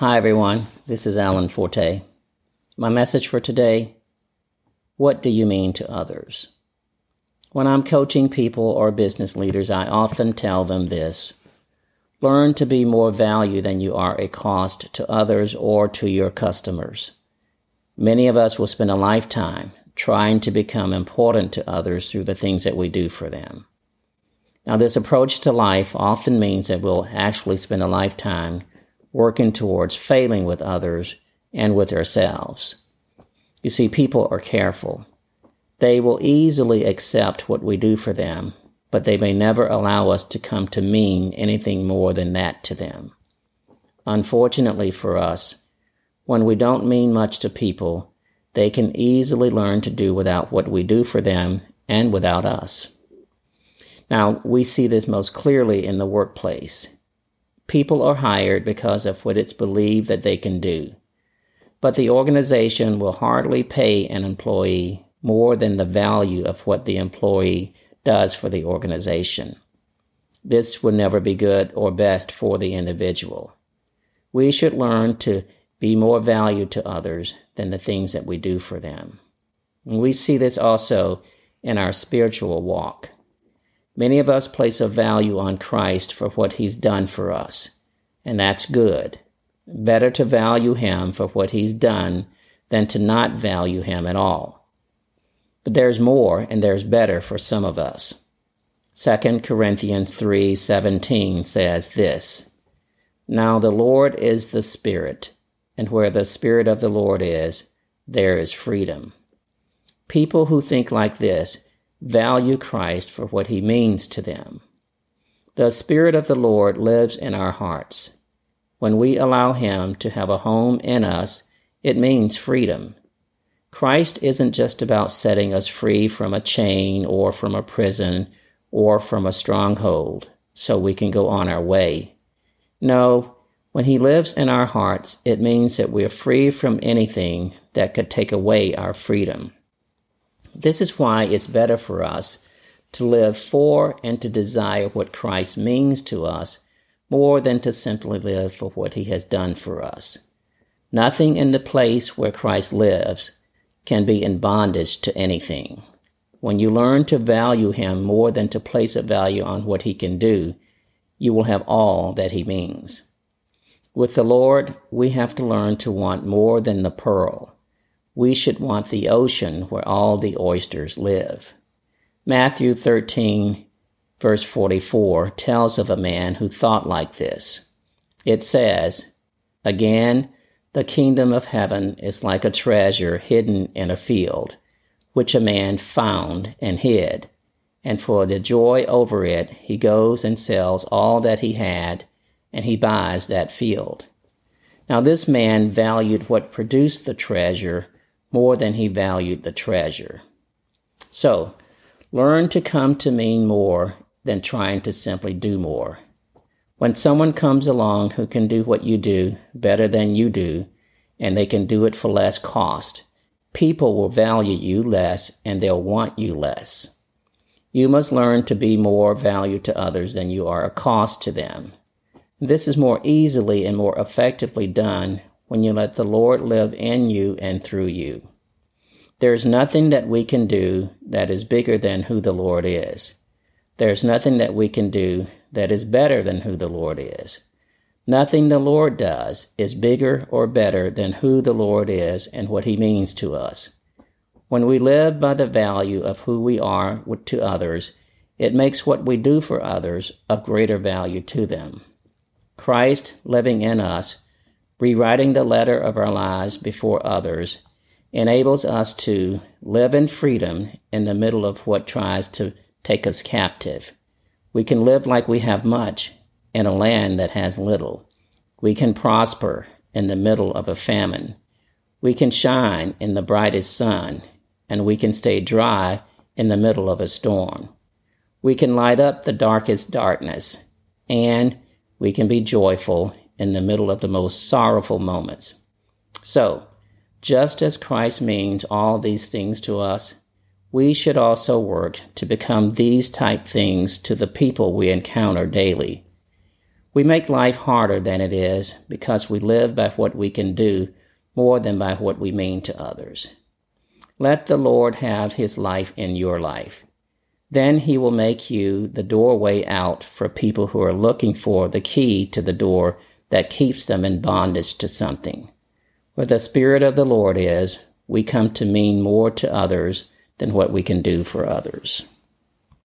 Hi, everyone. This is Alan Forte. My message for today What do you mean to others? When I'm coaching people or business leaders, I often tell them this Learn to be more value than you are a cost to others or to your customers. Many of us will spend a lifetime trying to become important to others through the things that we do for them. Now, this approach to life often means that we'll actually spend a lifetime working towards failing with others and with ourselves. You see, people are careful. They will easily accept what we do for them, but they may never allow us to come to mean anything more than that to them. Unfortunately for us, when we don't mean much to people, they can easily learn to do without what we do for them and without us. Now, we see this most clearly in the workplace. People are hired because of what it's believed that they can do. But the organization will hardly pay an employee more than the value of what the employee does for the organization. This will never be good or best for the individual. We should learn to be more valued to others than the things that we do for them. And we see this also in our spiritual walk. Many of us place a value on Christ for what he's done for us, and that's good. Better to value him for what he's done than to not value him at all. But there's more and there's better for some of us. 2 Corinthians 3:17 says this: Now the Lord is the Spirit, and where the Spirit of the Lord is, there is freedom. People who think like this value Christ for what he means to them. The Spirit of the Lord lives in our hearts. When we allow him to have a home in us, it means freedom. Christ isn't just about setting us free from a chain or from a prison or from a stronghold so we can go on our way. No, when he lives in our hearts, it means that we are free from anything that could take away our freedom. This is why it's better for us to live for and to desire what Christ means to us more than to simply live for what he has done for us. Nothing in the place where Christ lives can be in bondage to anything. When you learn to value him more than to place a value on what he can do, you will have all that he means. With the Lord, we have to learn to want more than the pearl we should want the ocean where all the oysters live. Matthew 13, verse 44, tells of a man who thought like this. It says, Again, the kingdom of heaven is like a treasure hidden in a field, which a man found and hid. And for the joy over it, he goes and sells all that he had, and he buys that field. Now, this man valued what produced the treasure more than he valued the treasure. So, learn to come to mean more than trying to simply do more. When someone comes along who can do what you do better than you do, and they can do it for less cost, people will value you less and they'll want you less. You must learn to be more value to others than you are a cost to them. This is more easily and more effectively done when you let the Lord live in you and through you. There is nothing that we can do that is bigger than who the Lord is. There is nothing that we can do that is better than who the Lord is. Nothing the Lord does is bigger or better than who the Lord is and what he means to us. When we live by the value of who we are to others, it makes what we do for others of greater value to them. Christ living in us rewriting the letter of our lives before others enables us to live in freedom in the middle of what tries to take us captive. We can live like we have much in a land that has little. We can prosper in the middle of a famine. We can shine in the brightest sun, and we can stay dry in the middle of a storm. We can light up the darkest darkness, and we can be joyful in the middle of the most sorrowful moments. So, just as Christ means all these things to us, we should also work to become these type things to the people we encounter daily. We make life harder than it is because we live by what we can do more than by what we mean to others. Let the Lord have his life in your life. Then he will make you the doorway out for people who are looking for the key to the door that keeps them in bondage to something. Where the Spirit of the Lord is, we come to mean more to others than what we can do for others.